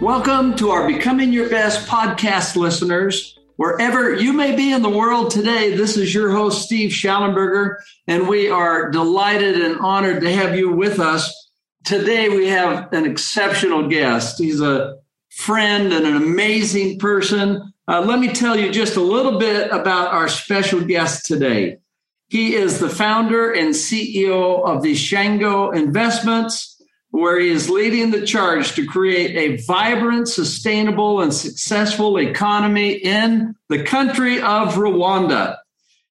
Welcome to our Becoming Your Best podcast listeners. Wherever you may be in the world today, this is your host, Steve Shallenberger, and we are delighted and honored to have you with us. Today, we have an exceptional guest. He's a friend and an amazing person. Uh, let me tell you just a little bit about our special guest today. He is the founder and CEO of the Shango Investments where he is leading the charge to create a vibrant, sustainable, and successful economy in the country of Rwanda.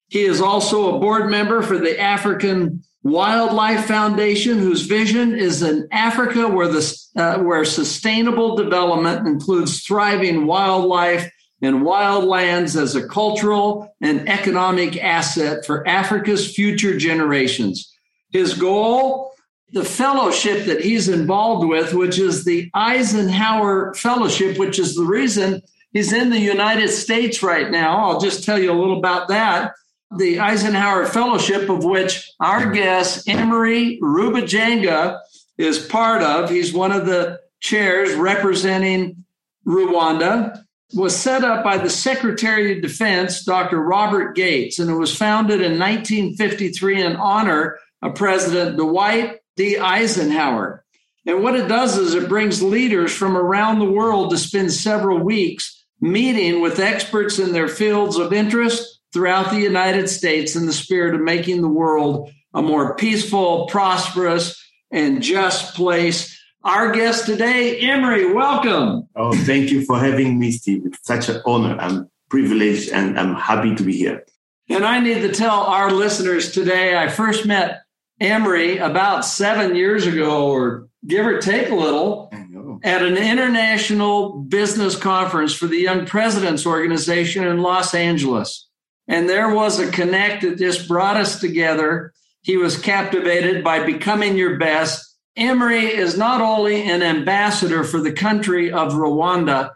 He is also a board member for the African Wildlife Foundation, whose vision is an Africa where, the, uh, where sustainable development includes thriving wildlife and wildlands as a cultural and economic asset for Africa's future generations. His goal the fellowship that he's involved with, which is the Eisenhower Fellowship, which is the reason he's in the United States right now. I'll just tell you a little about that. The Eisenhower Fellowship, of which our guest, Emery Rubagenga, is part of. He's one of the chairs representing Rwanda, was set up by the Secretary of Defense, Dr. Robert Gates, and it was founded in 1953 in honor of President Dwight D. Eisenhower. And what it does is it brings leaders from around the world to spend several weeks meeting with experts in their fields of interest throughout the United States in the spirit of making the world a more peaceful, prosperous, and just place. Our guest today, Emery, welcome. Oh, thank you for having me, Steve. It's such an honor. I'm privileged and I'm happy to be here. And I need to tell our listeners today, I first met Emery about seven years ago, or give or take a little, at an international business conference for the Young Presidents Organization in Los Angeles. And there was a connect that just brought us together. He was captivated by becoming your best. Emery is not only an ambassador for the country of Rwanda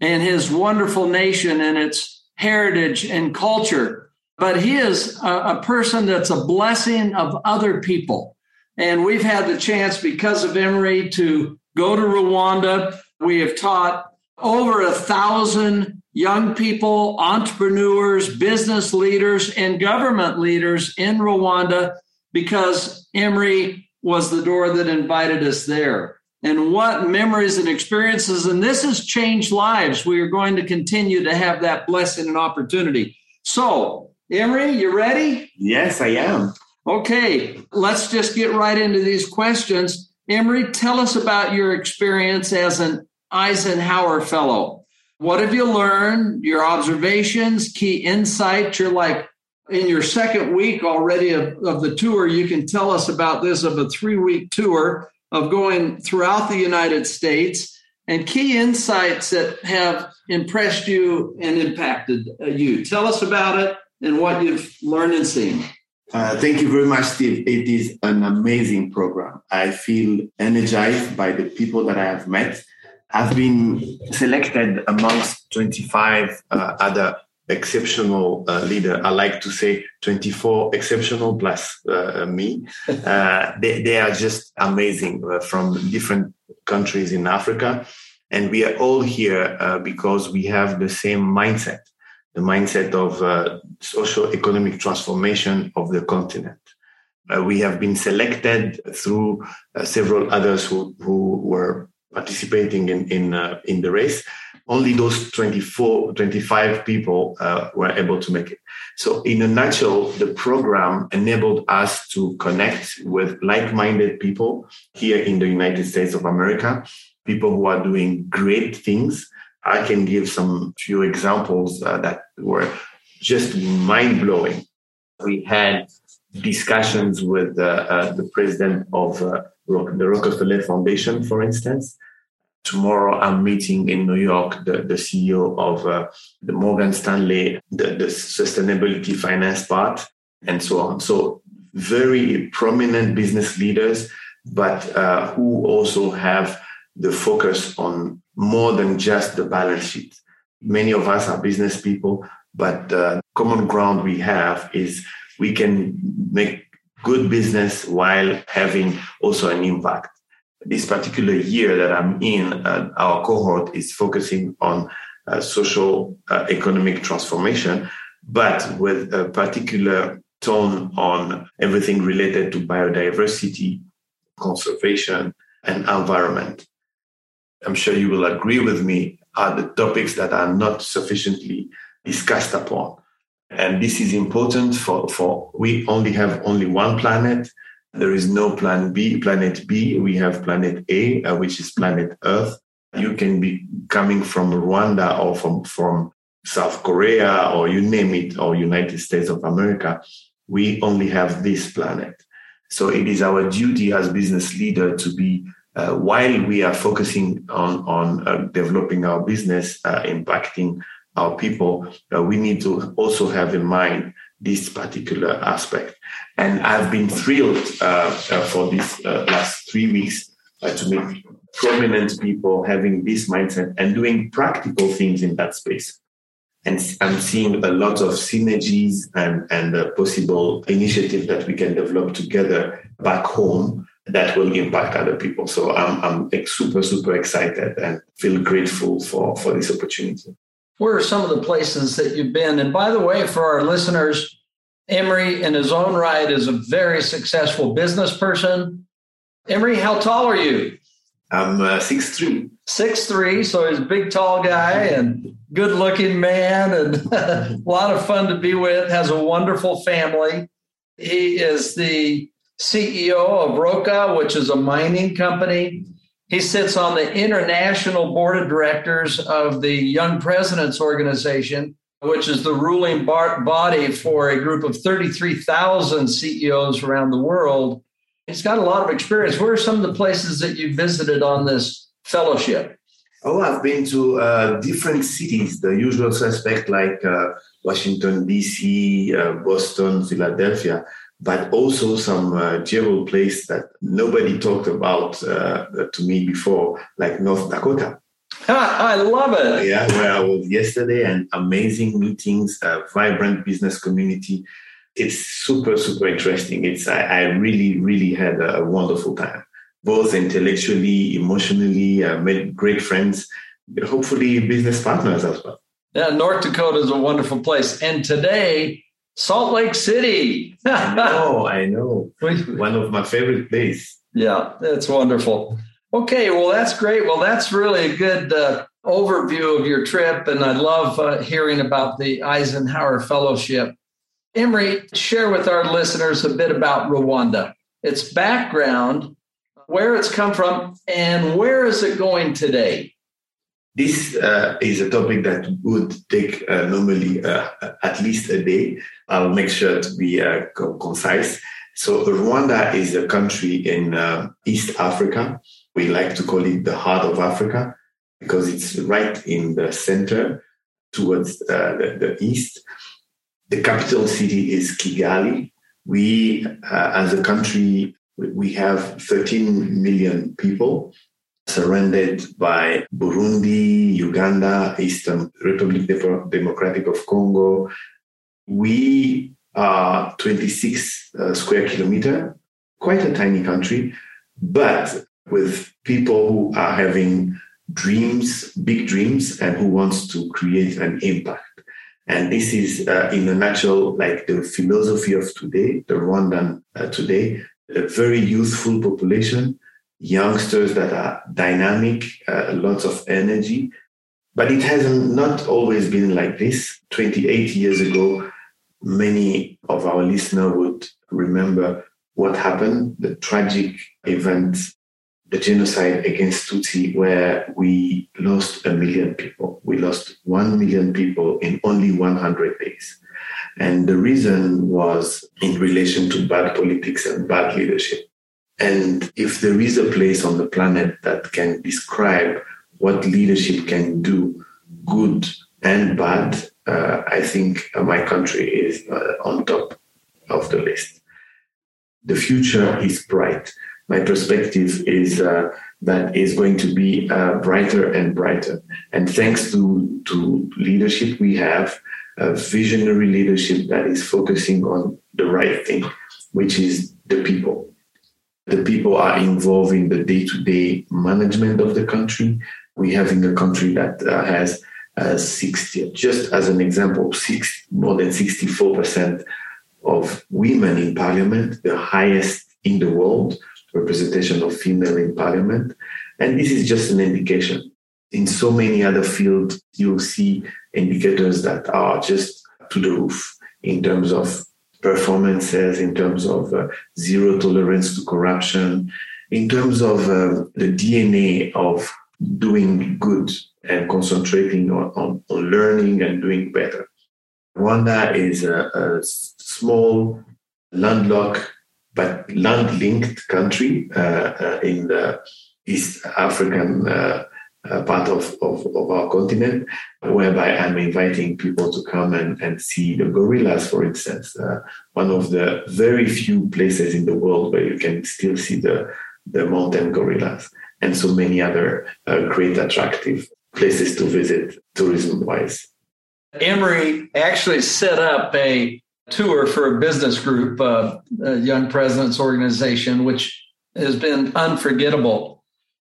and his wonderful nation and its heritage and culture, but he is a, a person that's a blessing of other people. And we've had the chance because of Emery to go to Rwanda. We have taught over a thousand young people, entrepreneurs, business leaders, and government leaders in Rwanda because Emery was the door that invited us there. And what memories and experiences, and this has changed lives. We are going to continue to have that blessing and opportunity. So, Emery, you ready? Yes, I am. Okay, let's just get right into these questions. Emery, tell us about your experience as an Eisenhower Fellow. What have you learned? Your observations, key insights. You're like in your second week already of, of the tour. You can tell us about this of a three week tour of going throughout the United States and key insights that have impressed you and impacted you. Tell us about it and what you've learned and seen. Uh, thank you very much, Steve. It is an amazing program. I feel energized by the people that I have met. I've been selected amongst 25 uh, other exceptional uh, leader. I like to say 24 exceptional plus uh, me. Uh, they, they, are just amazing uh, from different countries in Africa. And we are all here uh, because we have the same mindset the mindset of uh, social economic transformation of the continent. Uh, we have been selected through uh, several others who, who were participating in in, uh, in the race. Only those 24, 25 people uh, were able to make it. So, in a nutshell, the program enabled us to connect with like-minded people here in the United States of America, people who are doing great things. I can give some few examples uh, that were just mind blowing. We had discussions with uh, uh, the president of uh, the Rockefeller Foundation, for instance. Tomorrow, I'm meeting in New York the, the CEO of uh, the Morgan Stanley, the, the sustainability finance part, and so on. So, very prominent business leaders, but uh, who also have the focus on more than just the balance sheet. Many of us are business people, but the common ground we have is we can make good business while having also an impact. This particular year that I'm in, uh, our cohort is focusing on uh, social uh, economic transformation, but with a particular tone on everything related to biodiversity, conservation, and environment. I'm sure you will agree with me are the topics that are not sufficiently discussed upon. And this is important for, for we only have only one planet. There is no plan B, planet B. We have planet A, uh, which is planet Earth. You can be coming from Rwanda or from, from South Korea or you name it, or United States of America. We only have this planet. So it is our duty as business leader to be, uh, while we are focusing on, on uh, developing our business, uh, impacting our people, uh, we need to also have in mind this particular aspect. And I've been thrilled for these last three weeks to meet prominent people having this mindset and doing practical things in that space. And I'm seeing a lot of synergies and, and possible initiatives that we can develop together back home that will impact other people. So I'm, I'm super, super excited and feel grateful for, for this opportunity where are some of the places that you've been? And by the way, for our listeners, Emery in his own right is a very successful business person. Emery, how tall are you? I'm uh, six three. Six three, so he's a big, tall guy and good looking man, and a lot of fun to be with. Has a wonderful family. He is the CEO of Roca, which is a mining company. He sits on the international board of directors of the Young Presidents Organization, which is the ruling bar- body for a group of 33,000 CEOs around the world. He's got a lot of experience. Where are some of the places that you visited on this fellowship? Oh, I've been to uh, different cities, the usual suspect like uh, Washington, D.C., uh, Boston, Philadelphia but also some uh, jewel place that nobody talked about uh, to me before, like North Dakota. Ah, I love it. Yeah, where I was yesterday, and amazing meetings, a vibrant business community. It's super, super interesting. It's I, I really, really had a wonderful time, both intellectually, emotionally. I made great friends, hopefully business partners as well. Yeah, North Dakota is a wonderful place, and today Salt Lake City. oh, I know. One of my favorite places. Yeah, that's wonderful. Okay, well, that's great. Well, that's really a good uh, overview of your trip, and I love uh, hearing about the Eisenhower Fellowship. Emery, share with our listeners a bit about Rwanda, its background, where it's come from, and where is it going today? This uh, is a topic that would take uh, normally uh, at least a day. I'll make sure to be uh, concise. So, Rwanda is a country in uh, East Africa. We like to call it the heart of Africa because it's right in the center towards uh, the, the, east. The capital city is Kigali. We, as a country, we have 13 million people surrounded by Burundi, Uganda, Eastern Republic Democratic of Congo. We are 26 uh, square kilometer, quite a tiny country, but with people who are having dreams, big dreams, and who wants to create an impact. And this is, uh, in a nutshell, like the philosophy of today, the Rwandan uh, today, a very youthful population, youngsters that are dynamic, uh, lots of energy. But it has not always been like this. 28 years ago, many of our listeners would remember what happened, the tragic event, the genocide against Tutsi, where we lost a million people. We lost 1 million people in only 100 days. And the reason was in relation to bad politics and bad leadership. And if there is a place on the planet that can describe what leadership can do, good and bad, uh, I think uh, my country is uh, on top of the list. The future is bright. My perspective is uh, that is going to be uh, brighter and brighter. And thanks to, to leadership we have, a visionary leadership that is focusing on the right thing, which is the people. The people are involved in the day to day management of the country. We have in a country that uh, has uh, 60, just as an example, six, more than 64% of women in parliament, the highest in the world representation of female in parliament. And this is just an indication. In so many other fields, you'll see indicators that are just to the roof in terms of performances, in terms of uh, zero tolerance to corruption, in terms of uh, the DNA of doing good and concentrating on, on, learning and doing better. Rwanda is a, a small, landlocked, but land-linked country uh, uh, in the East African uh, part of, of, of, our continent, whereby I'm inviting people to come and, and see the gorillas, for instance, uh, one of the very few places in the world where you can still see the, the mountain gorillas, and so many other uh, great attractive places to visit tourism wise. Emery actually set up a tour for a business group, uh, Young Presidents Organization, which has been unforgettable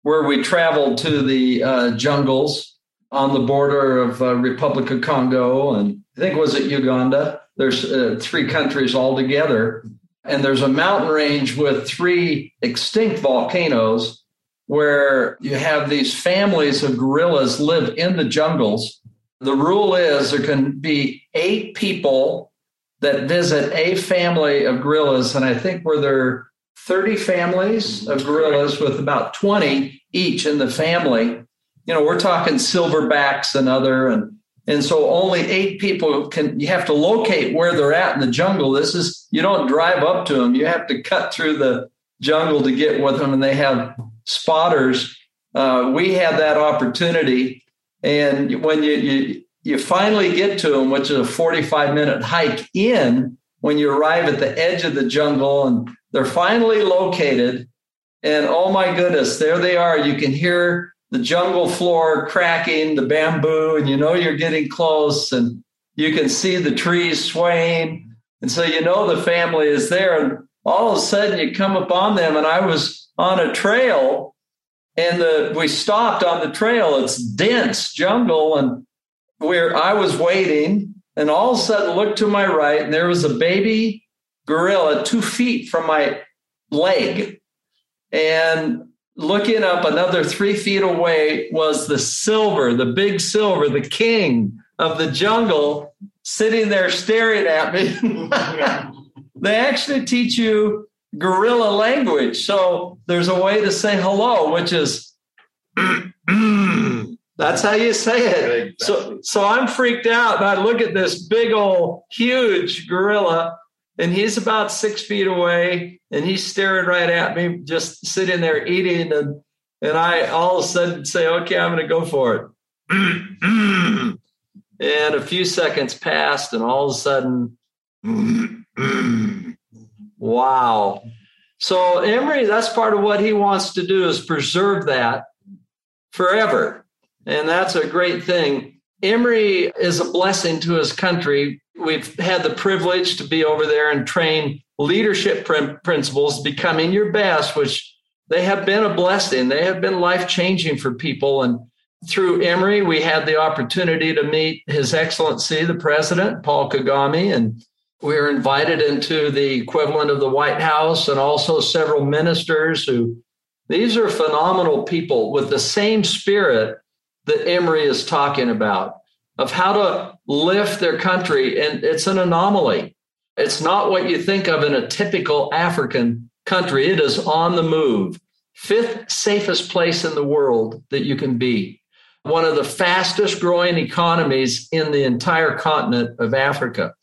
where we traveled to the uh, jungles on the border of uh, Republic of Congo and I think was it Uganda. There's uh, three countries all together, and there's a mountain range with three extinct volcanoes where you have these families of gorillas live in the jungles. The rule is there can be eight people that visit a family of gorillas, and I think where there 30 families of gorillas with about 20 each in the family. You know, we're talking silverbacks and other, and and so only eight people can. You have to locate where they're at in the jungle. This is you don't drive up to them. You have to cut through the jungle to get with them, and they have spotters. Uh, we had that opportunity, and when you you you finally get to them, which is a 45 minute hike in, when you arrive at the edge of the jungle and they're finally located. And oh my goodness, there they are. You can hear the jungle floor cracking, the bamboo, and you know you're getting close and you can see the trees swaying. And so you know the family is there. And all of a sudden you come upon them. And I was on a trail and the, we stopped on the trail. It's dense jungle. And where I was waiting, and all of a sudden looked to my right, and there was a baby gorilla two feet from my leg. And looking up another three feet away was the silver, the big silver, the king of the jungle, sitting there staring at me. they actually teach you gorilla language. So there's a way to say hello, which is that's how you say it. So so I'm freaked out and I look at this big old huge gorilla and he's about six feet away and he's staring right at me just sitting there eating and and i all of a sudden say okay i'm going to go for it. And a few seconds passed and all of a sudden wow. So emery that's part of what he wants to do is preserve that forever. And that's a great thing emery is a blessing to his country we've had the privilege to be over there and train leadership principles, becoming your best, which they have been a blessing. They have been life changing for people. And through Emery, we had the opportunity to meet His Excellency, the President, Paul Kagame, and we were invited into the equivalent of the White House and also several ministers who, these are phenomenal people with the same spirit that Emery is talking about of how to lift their country. And it's an anomaly. It's not what you think of in a typical African country. It is on the move. Fifth safest place in the world that you can be. One of the fastest growing economies in the entire continent of Africa.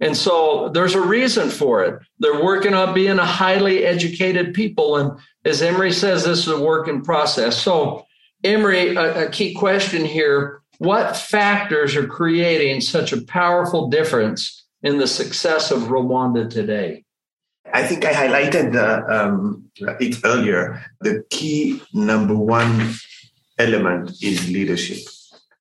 And so there's a reason for it. They're working on being a highly educated people. And as Emery says, this is a work in process. So, Emery, a, a key question here what factors are creating such a powerful difference in the success of Rwanda today? I think I highlighted um, it earlier. The key number one element is leadership.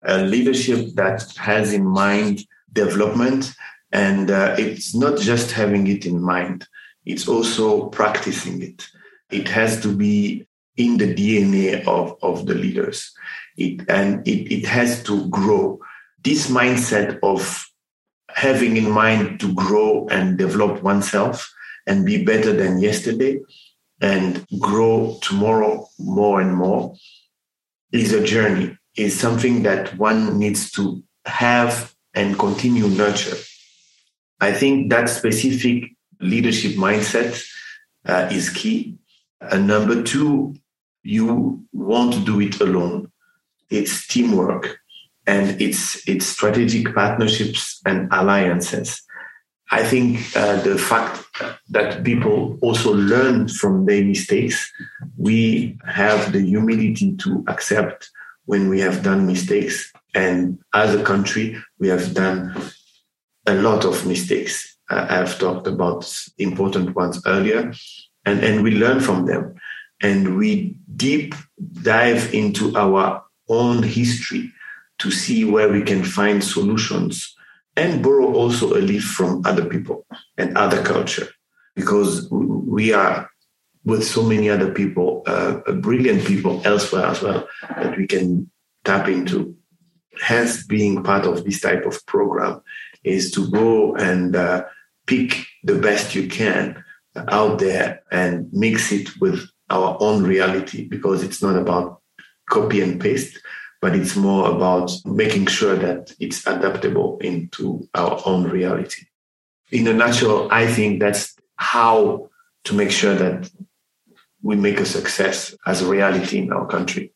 A leadership that has in mind development, and uh, it's not just having it in mind, it's also practicing it. It has to be in the DNA of, of the leaders. It, and it, it has to grow. This mindset of having in mind to grow and develop oneself and be better than yesterday and grow tomorrow more and more is a journey, is something that one needs to have and continue nurture. I think that specific leadership mindset uh, is key. And number two, you won't do it alone. It's teamwork and it's it's strategic partnerships and alliances. I think uh, the fact that people also learn from their mistakes, we have the humility to accept when we have done mistakes. And as a country, we have done a lot of mistakes. Uh, I've talked about important ones earlier, and, and we learn from them. And we deep dive into our own history to see where we can find solutions and borrow also a leaf from other people and other culture. Because we are with so many other people uh, brilliant people elsewhere as well that we can tap into. Hence being part of this type of program is to go and uh, pick the best you can out there and mix it with our own reality because it's not about copy and paste but it's more about making sure that it's adaptable into our own reality. In a nutshell, I think that's how to make sure that we make a success as a reality in our country.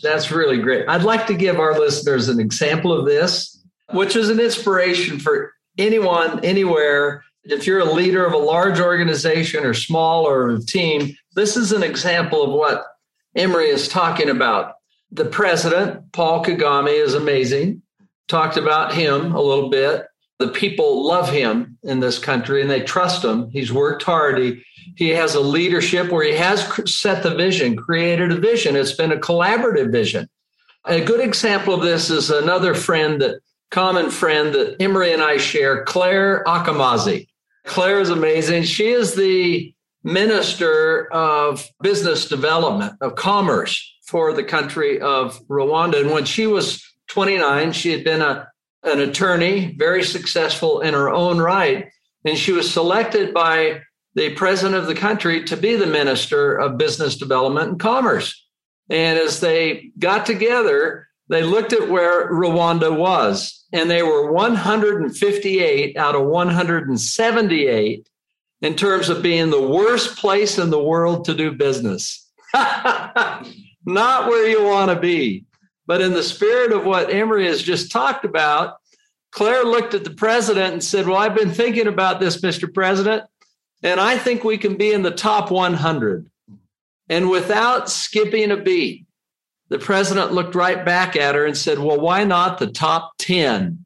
That's really great. I'd like to give our listeners an example of this, which is an inspiration for anyone, anywhere. If you're a leader of a large organization or small or a team, this is an example of what Emery is talking about the president, Paul Kagame, is amazing. Talked about him a little bit. The people love him in this country and they trust him. He's worked hard. He, he has a leadership where he has set the vision, created a vision. It's been a collaborative vision. A good example of this is another friend that common friend that Emery and I share, Claire Akamanzi. Claire is amazing. She is the minister of business development, of commerce for the country of Rwanda. And when she was 29, she had been a, an attorney, very successful in her own right. And she was selected by the president of the country to be the minister of business development and commerce. And as they got together, they looked at where Rwanda was, and they were 158 out of 178 in terms of being the worst place in the world to do business. not where you want to be. But in the spirit of what Emery has just talked about, Claire looked at the president and said, Well, I've been thinking about this, Mr. President, and I think we can be in the top 100. And without skipping a beat, the president looked right back at her and said, Well, why not the top 10?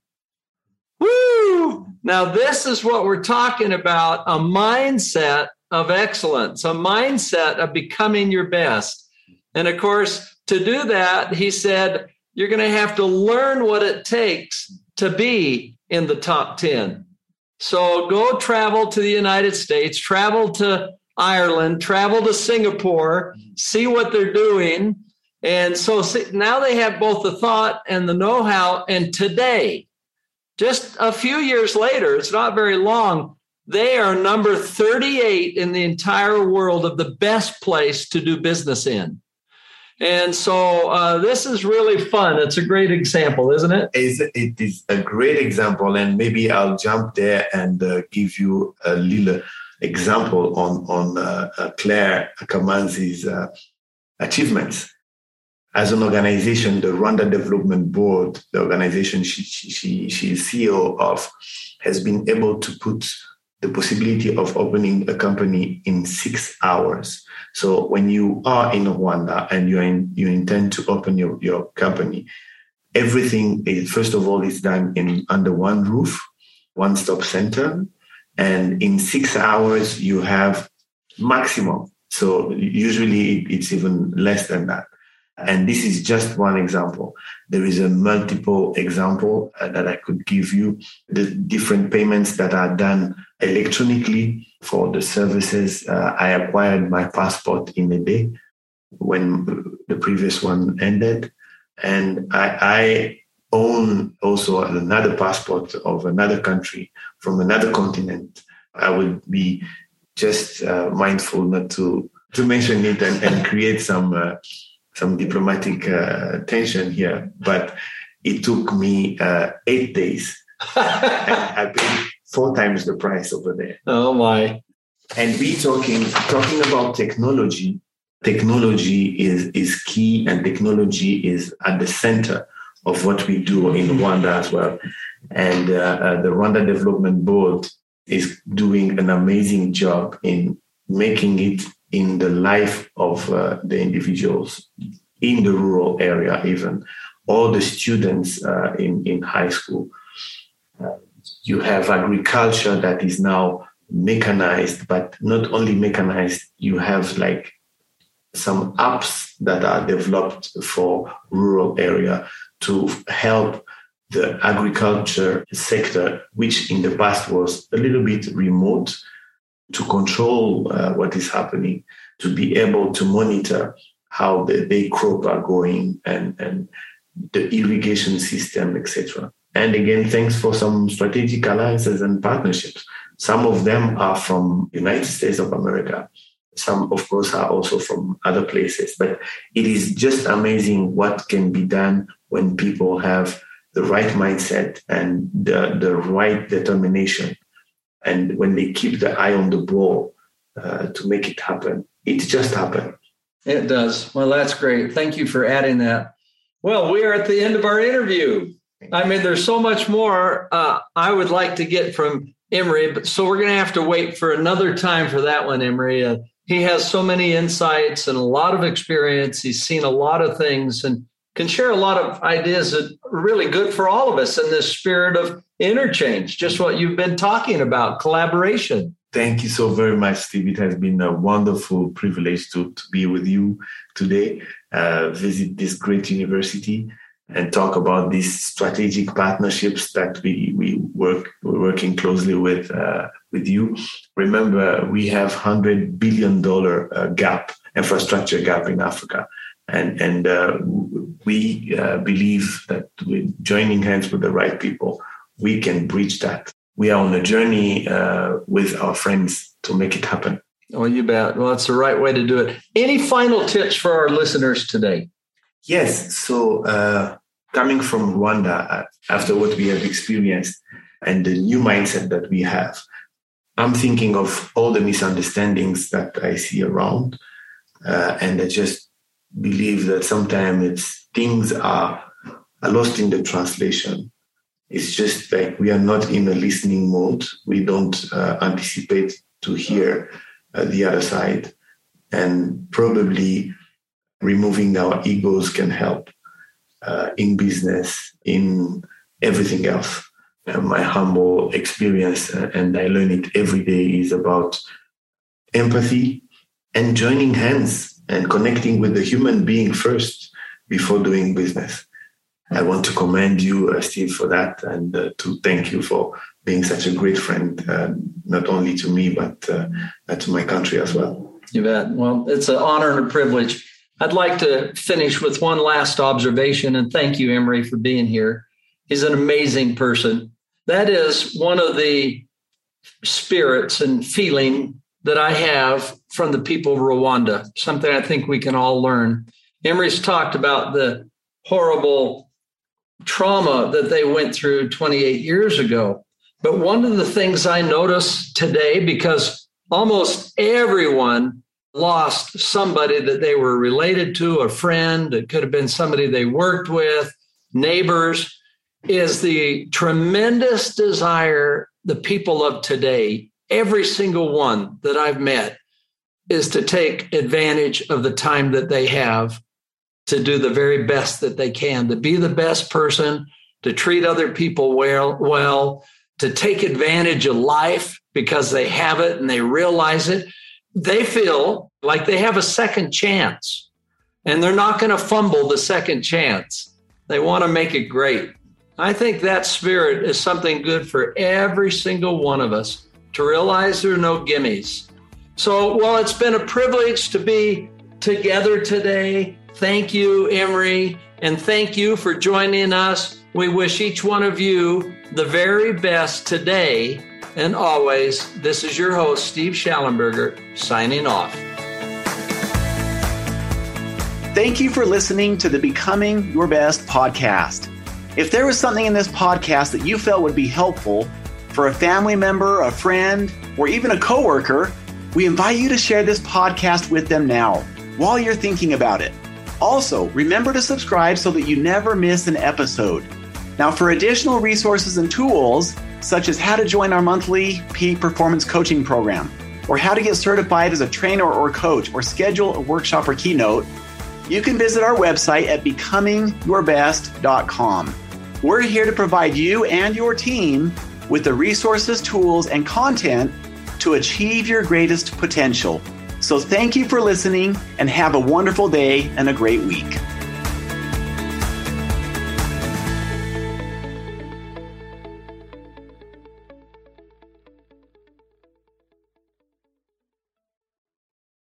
Woo! Now, this is what we're talking about a mindset of excellence, a mindset of becoming your best. And of course, to do that, he said, you're going to have to learn what it takes to be in the top 10. So go travel to the United States, travel to Ireland, travel to Singapore, see what they're doing, And so see, now they have both the thought and the know how. And today, just a few years later, it's not very long, they are number 38 in the entire world of the best place to do business in. And so uh, this is really fun. It's a great example, isn't it? It's, it is a great example. And maybe I'll jump there and uh, give you a little example on, on uh, uh Claire Kamanzi's uh, achievements. As an organization, the Rwanda Development Board, the organization she, she, she is CEO of, has been able to put the possibility of opening a company in six hours. So when you are in Rwanda and you in, you intend to open your, your company, everything is first of all is done in under one roof, one stop center, and in six hours you have maximum. So usually it's even less than that. And this is just one example. There is a multiple example uh, that I could give you. The different payments that are done electronically for the services. Uh, I acquired my passport in a day when the previous one ended. And I, I own also another passport of another country from another continent. I would be just uh, mindful not to to mention it and, and create some uh, some diplomatic uh, tension here, but it took me uh, eight days. I paid four times the price over there. Oh my! And we talking talking about technology. Technology is is key, and technology is at the center of what we do in Rwanda as well. And uh, uh, the Rwanda Development Board is doing an amazing job in making it in the life of uh, the individuals in the rural area, even all the students uh, in in high school. Uh, you have agriculture that is now mechanized, but not only mechanized. You have like some apps that are developed for rural area to help the agriculture sector, which in the past was a little bit remote, to control uh, what is happening, to be able to monitor how the day crop are going and, and the irrigation system, etc. And again, thanks for some strategic alliances and partnerships. Some of them are from United States of America. Some, of course, are also from other places. But it is just amazing what can be done when people have the right mindset and the, the right determination and when they keep the eye on the ball uh, to make it happen, it just happens. It does. Well, that's great. Thank you for adding that. Well, we are at the end of our interview. I mean, there's so much more uh, I would like to get from Emery, but so we're going to have to wait for another time for that one, Emery. Uh, he has so many insights and a lot of experience. He's seen a lot of things and can share a lot of ideas that are really good for all of us in this spirit of interchange, just what you've been talking about, collaboration. Thank you so very much, Steve. It has been a wonderful privilege to, to be with you today, uh, visit this great university and talk about these strategic partnerships that we, we work, we're working closely with, uh, with you. Remember, we have $100 billion uh, gap, infrastructure gap in Africa. And, and uh, we uh, believe that joining hands with the right people, we can bridge that. We are on a journey uh, with our friends to make it happen. Oh, you bet. Well, that's the right way to do it. Any final tips for our listeners today? Yes. So, uh, coming from Rwanda, uh, after what we have experienced and the new mindset that we have, I'm thinking of all the misunderstandings that I see around. Uh, and I just believe that sometimes it's things are, are lost in the translation. It's just like we are not in a listening mode. We don't uh, anticipate to hear uh, the other side. And probably removing our egos can help uh, in business, in everything else. Uh, my humble experience, uh, and I learn it every day, is about empathy and joining hands and connecting with the human being first before doing business. I want to commend you, uh, Steve, for that and uh, to thank you for being such a great friend, uh, not only to me, but to my country as well. You bet. Well, it's an honor and a privilege. I'd like to finish with one last observation and thank you, Emery, for being here. He's an amazing person. That is one of the spirits and feeling that I have from the people of Rwanda, something I think we can all learn. Emery's talked about the horrible trauma that they went through 28 years ago. But one of the things I notice today, because almost everyone lost somebody that they were related to, a friend, it could have been somebody they worked with, neighbors, is the tremendous desire the people of today, every single one that I've met, is to take advantage of the time that they have to do the very best that they can, to be the best person, to treat other people well, well, to take advantage of life because they have it and they realize it. They feel like they have a second chance and they're not going to fumble the second chance. They want to make it great. I think that spirit is something good for every single one of us to realize there are no gimmies. So, well, it's been a privilege to be together today. Thank you, Emery, and thank you for joining us. We wish each one of you the very best today and always. This is your host, Steve Shallenberger, signing off. Thank you for listening to the Becoming Your Best podcast. If there was something in this podcast that you felt would be helpful for a family member, a friend, or even a coworker, we invite you to share this podcast with them now while you're thinking about it. Also, remember to subscribe so that you never miss an episode. Now, for additional resources and tools, such as how to join our monthly peak performance coaching program, or how to get certified as a trainer or coach, or schedule a workshop or keynote, you can visit our website at becomingyourbest.com. We're here to provide you and your team with the resources, tools, and content to achieve your greatest potential. So thank you for listening and have a wonderful day and a great week.